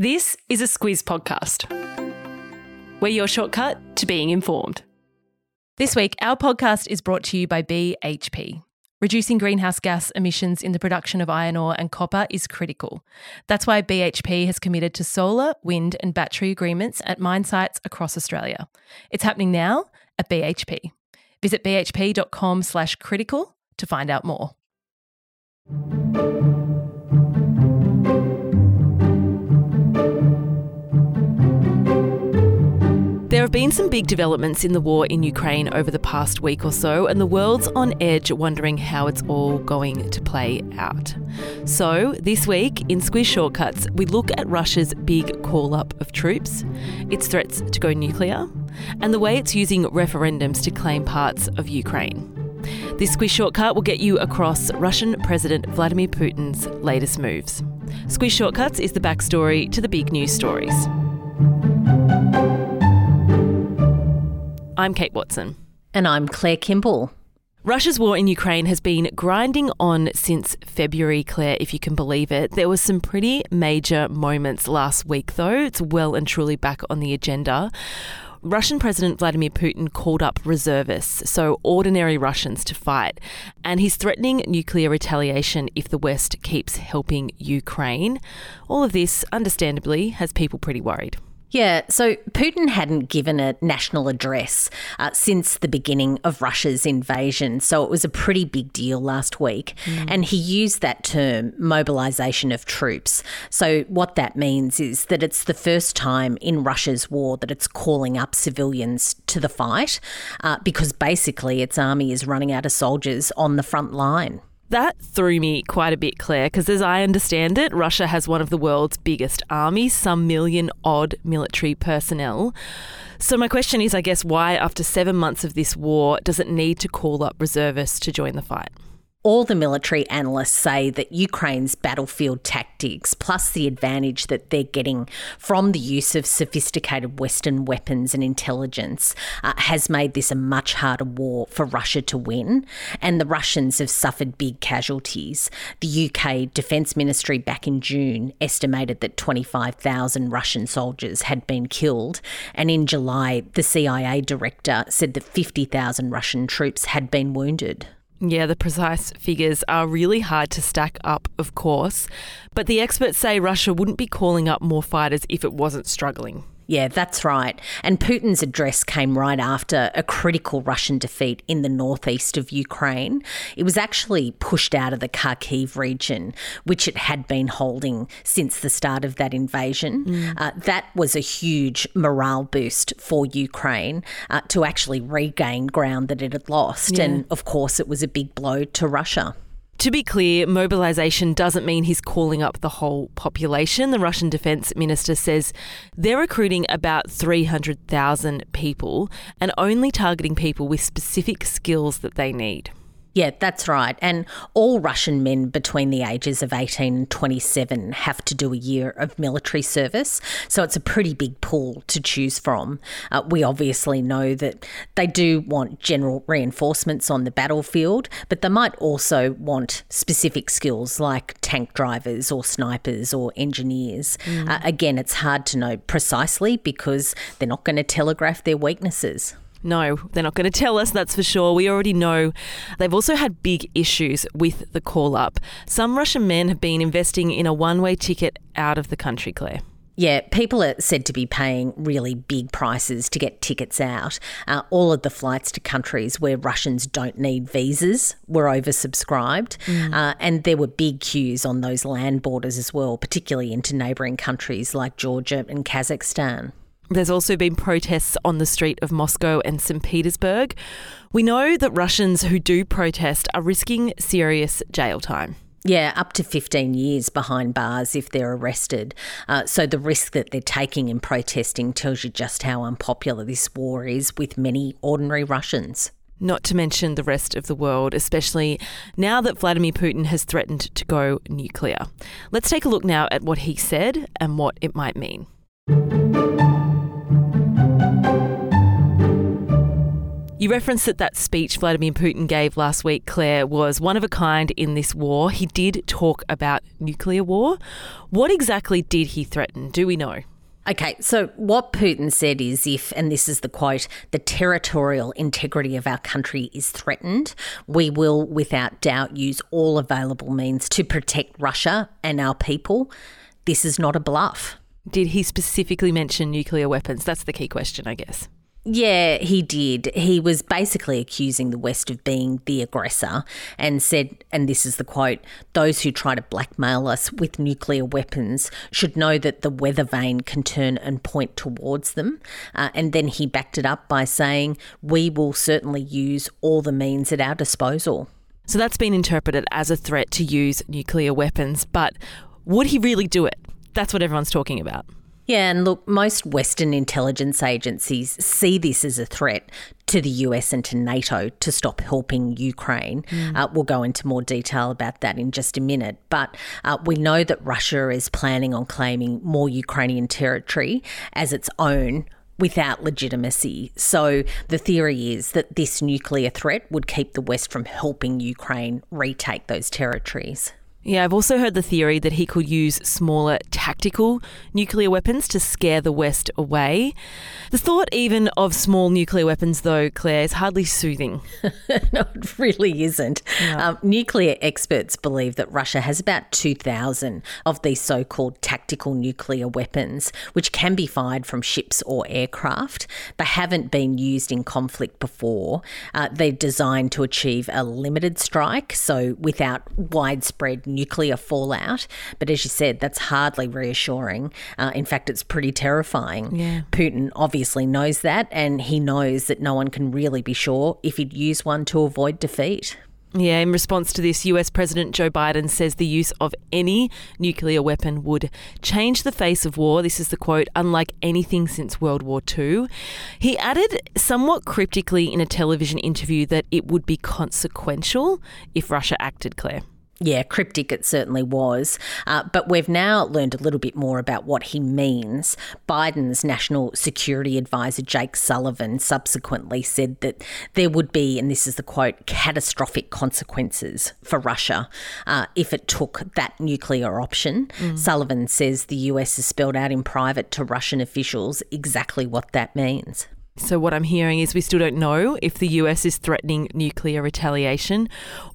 This is a Squiz podcast. We're your shortcut to being informed. This week, our podcast is brought to you by BHP. Reducing greenhouse gas emissions in the production of iron ore and copper is critical. That's why BHP has committed to solar, wind, and battery agreements at mine sites across Australia. It's happening now at BHP. Visit bhp.com slash critical to find out more. Have been some big developments in the war in Ukraine over the past week or so, and the world's on edge wondering how it's all going to play out. So, this week in Squiz Shortcuts, we look at Russia's big call up of troops, its threats to go nuclear, and the way it's using referendums to claim parts of Ukraine. This Squiz Shortcut will get you across Russian President Vladimir Putin's latest moves. Squiz Shortcuts is the backstory to the big news stories. I'm Kate Watson. And I'm Claire Kimball. Russia's war in Ukraine has been grinding on since February, Claire, if you can believe it. There were some pretty major moments last week, though. It's well and truly back on the agenda. Russian President Vladimir Putin called up reservists, so ordinary Russians, to fight. And he's threatening nuclear retaliation if the West keeps helping Ukraine. All of this, understandably, has people pretty worried. Yeah, so Putin hadn't given a national address uh, since the beginning of Russia's invasion. So it was a pretty big deal last week. Mm. And he used that term, mobilisation of troops. So what that means is that it's the first time in Russia's war that it's calling up civilians to the fight uh, because basically its army is running out of soldiers on the front line. That threw me quite a bit, Claire, because as I understand it, Russia has one of the world's biggest armies, some million odd military personnel. So, my question is I guess, why, after seven months of this war, does it need to call up reservists to join the fight? All the military analysts say that Ukraine's battlefield tactics, plus the advantage that they're getting from the use of sophisticated Western weapons and intelligence, uh, has made this a much harder war for Russia to win. And the Russians have suffered big casualties. The UK Defence Ministry back in June estimated that 25,000 Russian soldiers had been killed. And in July, the CIA director said that 50,000 Russian troops had been wounded. Yeah, the precise figures are really hard to stack up, of course, but the experts say Russia wouldn't be calling up more fighters if it wasn't struggling. Yeah, that's right. And Putin's address came right after a critical Russian defeat in the northeast of Ukraine. It was actually pushed out of the Kharkiv region, which it had been holding since the start of that invasion. Mm. Uh, that was a huge morale boost for Ukraine uh, to actually regain ground that it had lost. Yeah. And of course, it was a big blow to Russia. To be clear, mobilisation doesn't mean he's calling up the whole population. The Russian defence minister says they're recruiting about 300,000 people and only targeting people with specific skills that they need. Yeah, that's right. And all Russian men between the ages of 18 and 27 have to do a year of military service. So it's a pretty big pool to choose from. Uh, we obviously know that they do want general reinforcements on the battlefield, but they might also want specific skills like tank drivers or snipers or engineers. Mm. Uh, again, it's hard to know precisely because they're not going to telegraph their weaknesses. No, they're not going to tell us, that's for sure. We already know. They've also had big issues with the call up. Some Russian men have been investing in a one way ticket out of the country, Claire. Yeah, people are said to be paying really big prices to get tickets out. Uh, all of the flights to countries where Russians don't need visas were oversubscribed, mm. uh, and there were big queues on those land borders as well, particularly into neighbouring countries like Georgia and Kazakhstan. There's also been protests on the street of Moscow and St. Petersburg. We know that Russians who do protest are risking serious jail time. Yeah, up to 15 years behind bars if they're arrested. Uh, so the risk that they're taking in protesting tells you just how unpopular this war is with many ordinary Russians. Not to mention the rest of the world, especially now that Vladimir Putin has threatened to go nuclear. Let's take a look now at what he said and what it might mean. You referenced that that speech Vladimir Putin gave last week, Claire, was one of a kind in this war. He did talk about nuclear war. What exactly did he threaten? Do we know? Okay, so what Putin said is if, and this is the quote, the territorial integrity of our country is threatened, we will without doubt use all available means to protect Russia and our people. This is not a bluff. Did he specifically mention nuclear weapons? That's the key question, I guess. Yeah, he did. He was basically accusing the West of being the aggressor and said, and this is the quote those who try to blackmail us with nuclear weapons should know that the weather vane can turn and point towards them. Uh, and then he backed it up by saying, we will certainly use all the means at our disposal. So that's been interpreted as a threat to use nuclear weapons, but would he really do it? That's what everyone's talking about. Yeah, and look, most Western intelligence agencies see this as a threat to the US and to NATO to stop helping Ukraine. Mm. Uh, we'll go into more detail about that in just a minute. But uh, we know that Russia is planning on claiming more Ukrainian territory as its own without legitimacy. So the theory is that this nuclear threat would keep the West from helping Ukraine retake those territories. Yeah, I've also heard the theory that he could use smaller tactical nuclear weapons to scare the West away. The thought, even of small nuclear weapons, though, Claire, is hardly soothing. no, it really isn't. Yeah. Um, nuclear experts believe that Russia has about 2,000 of these so called tactical nuclear weapons, which can be fired from ships or aircraft. They haven't been used in conflict before. Uh, they're designed to achieve a limited strike, so without widespread nuclear fallout. But as you said, that's hardly reassuring. Uh, in fact, it's pretty terrifying. Yeah. Putin obviously knows that, and he knows that no one can really be sure if he'd use one to avoid defeat. Yeah, in response to this, US President Joe Biden says the use of any nuclear weapon would change the face of war. This is the quote, unlike anything since World War II. He added somewhat cryptically in a television interview that it would be consequential if Russia acted, Claire. Yeah, cryptic it certainly was. Uh, but we've now learned a little bit more about what he means. Biden's national security advisor, Jake Sullivan, subsequently said that there would be, and this is the quote, catastrophic consequences for Russia uh, if it took that nuclear option. Mm. Sullivan says the US has spelled out in private to Russian officials exactly what that means. So, what I'm hearing is we still don't know if the US is threatening nuclear retaliation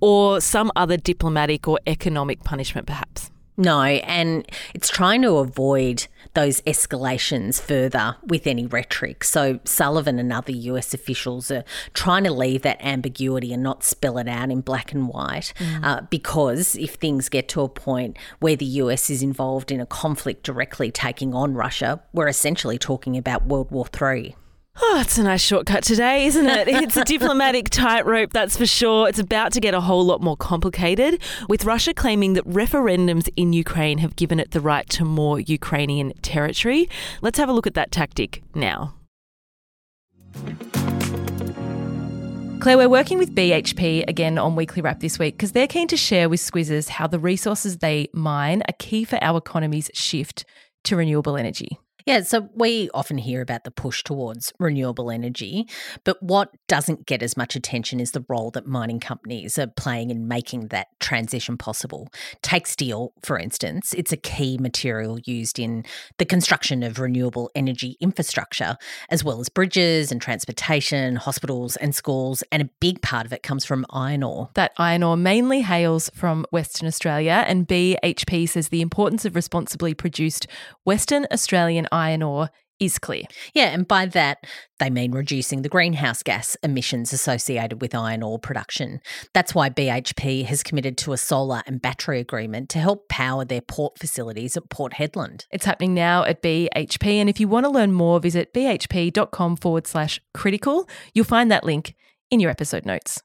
or some other diplomatic or economic punishment, perhaps. No, and it's trying to avoid those escalations further with any rhetoric. So, Sullivan and other US officials are trying to leave that ambiguity and not spell it out in black and white. Mm. Uh, because if things get to a point where the US is involved in a conflict directly taking on Russia, we're essentially talking about World War III. Oh, it's a nice shortcut today, isn't it? It's a diplomatic tightrope, that's for sure. It's about to get a whole lot more complicated, with Russia claiming that referendums in Ukraine have given it the right to more Ukrainian territory. Let's have a look at that tactic now. Claire, we're working with BHP again on Weekly Wrap this week because they're keen to share with Squizzes how the resources they mine are key for our economy's shift to renewable energy. Yeah, so we often hear about the push towards renewable energy, but what doesn't get as much attention is the role that mining companies are playing in making that transition possible. Take steel, for instance, it's a key material used in the construction of renewable energy infrastructure, as well as bridges and transportation, hospitals and schools, and a big part of it comes from iron ore. That iron ore mainly hails from Western Australia, and BHP says the importance of responsibly produced Western Australian iron ore is clear. Yeah, and by that, they mean reducing the greenhouse gas emissions associated with iron ore production. That's why BHP has committed to a solar and battery agreement to help power their port facilities at Port Hedland. It's happening now at BHP, and if you want to learn more, visit bhp.com forward slash critical. You'll find that link in your episode notes.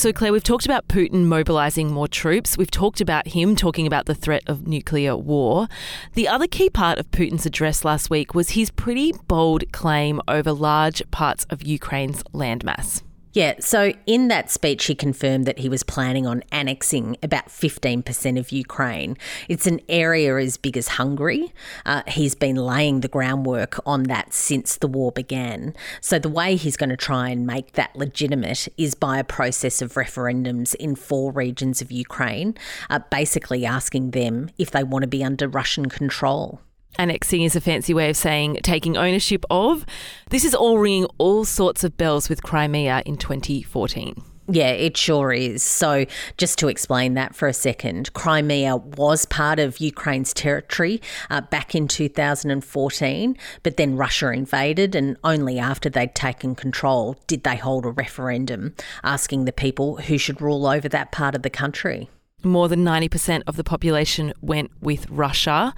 So, Claire, we've talked about Putin mobilising more troops. We've talked about him talking about the threat of nuclear war. The other key part of Putin's address last week was his pretty bold claim over large parts of Ukraine's landmass. Yeah, so in that speech, he confirmed that he was planning on annexing about 15% of Ukraine. It's an area as big as Hungary. Uh, he's been laying the groundwork on that since the war began. So the way he's going to try and make that legitimate is by a process of referendums in four regions of Ukraine, uh, basically asking them if they want to be under Russian control. Annexing is a fancy way of saying taking ownership of. This is all ringing all sorts of bells with Crimea in 2014. Yeah, it sure is. So, just to explain that for a second, Crimea was part of Ukraine's territory uh, back in 2014, but then Russia invaded, and only after they'd taken control did they hold a referendum asking the people who should rule over that part of the country. More than 90% of the population went with Russia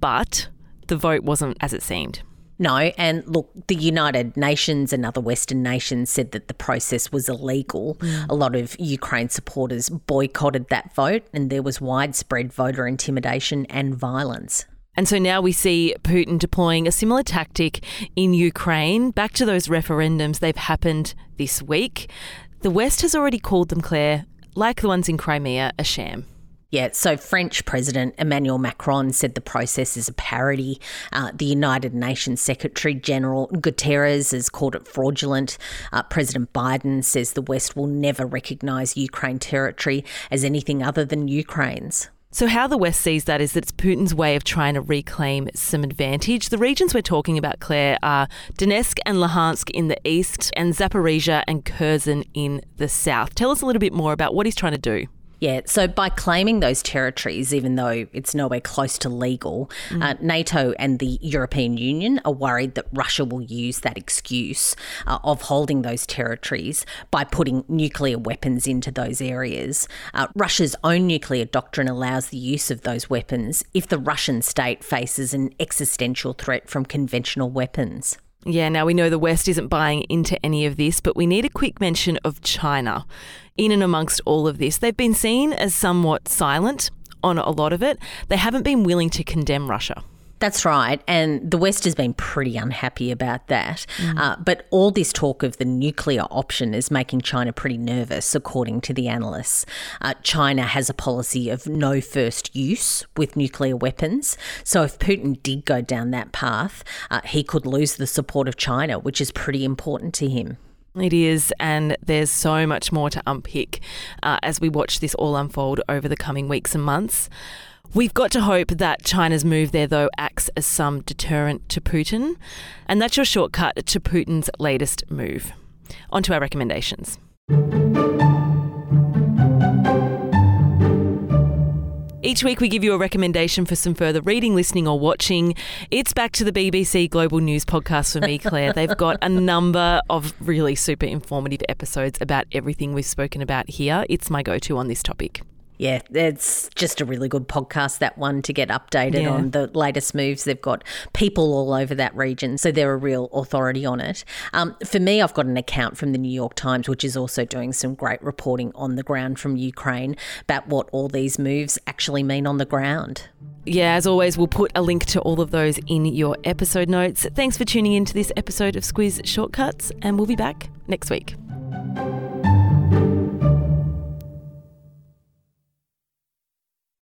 but the vote wasn't as it seemed. No, and look, the United Nations and other Western nations said that the process was illegal. Mm. A lot of Ukraine supporters boycotted that vote, and there was widespread voter intimidation and violence. And so now we see Putin deploying a similar tactic in Ukraine. Back to those referendums, they've happened this week. The West has already called them, Claire, like the ones in Crimea, a sham. Yeah, so French President Emmanuel Macron said the process is a parody. Uh, the United Nations Secretary General Guterres has called it fraudulent. Uh, President Biden says the West will never recognise Ukraine territory as anything other than Ukraine's. So, how the West sees that is that it's Putin's way of trying to reclaim some advantage. The regions we're talking about, Claire, are Donetsk and Luhansk in the east, and Zaporizhia and Kherson in the south. Tell us a little bit more about what he's trying to do. Yeah, so by claiming those territories, even though it's nowhere close to legal, mm. uh, NATO and the European Union are worried that Russia will use that excuse uh, of holding those territories by putting nuclear weapons into those areas. Uh, Russia's own nuclear doctrine allows the use of those weapons if the Russian state faces an existential threat from conventional weapons. Yeah, now we know the West isn't buying into any of this, but we need a quick mention of China. In and amongst all of this, they've been seen as somewhat silent on a lot of it. They haven't been willing to condemn Russia. That's right. And the West has been pretty unhappy about that. Mm. Uh, but all this talk of the nuclear option is making China pretty nervous, according to the analysts. Uh, China has a policy of no first use with nuclear weapons. So if Putin did go down that path, uh, he could lose the support of China, which is pretty important to him. It is, and there's so much more to unpick uh, as we watch this all unfold over the coming weeks and months. We've got to hope that China's move there, though, acts as some deterrent to Putin. And that's your shortcut to Putin's latest move. On to our recommendations. Each week, we give you a recommendation for some further reading, listening, or watching. It's back to the BBC Global News podcast for me, Claire. They've got a number of really super informative episodes about everything we've spoken about here. It's my go to on this topic. Yeah, it's just a really good podcast, that one, to get updated yeah. on the latest moves. They've got people all over that region, so they're a real authority on it. Um, for me, I've got an account from the New York Times, which is also doing some great reporting on the ground from Ukraine about what all these moves actually mean on the ground. Yeah, as always, we'll put a link to all of those in your episode notes. Thanks for tuning in to this episode of Squiz Shortcuts, and we'll be back next week.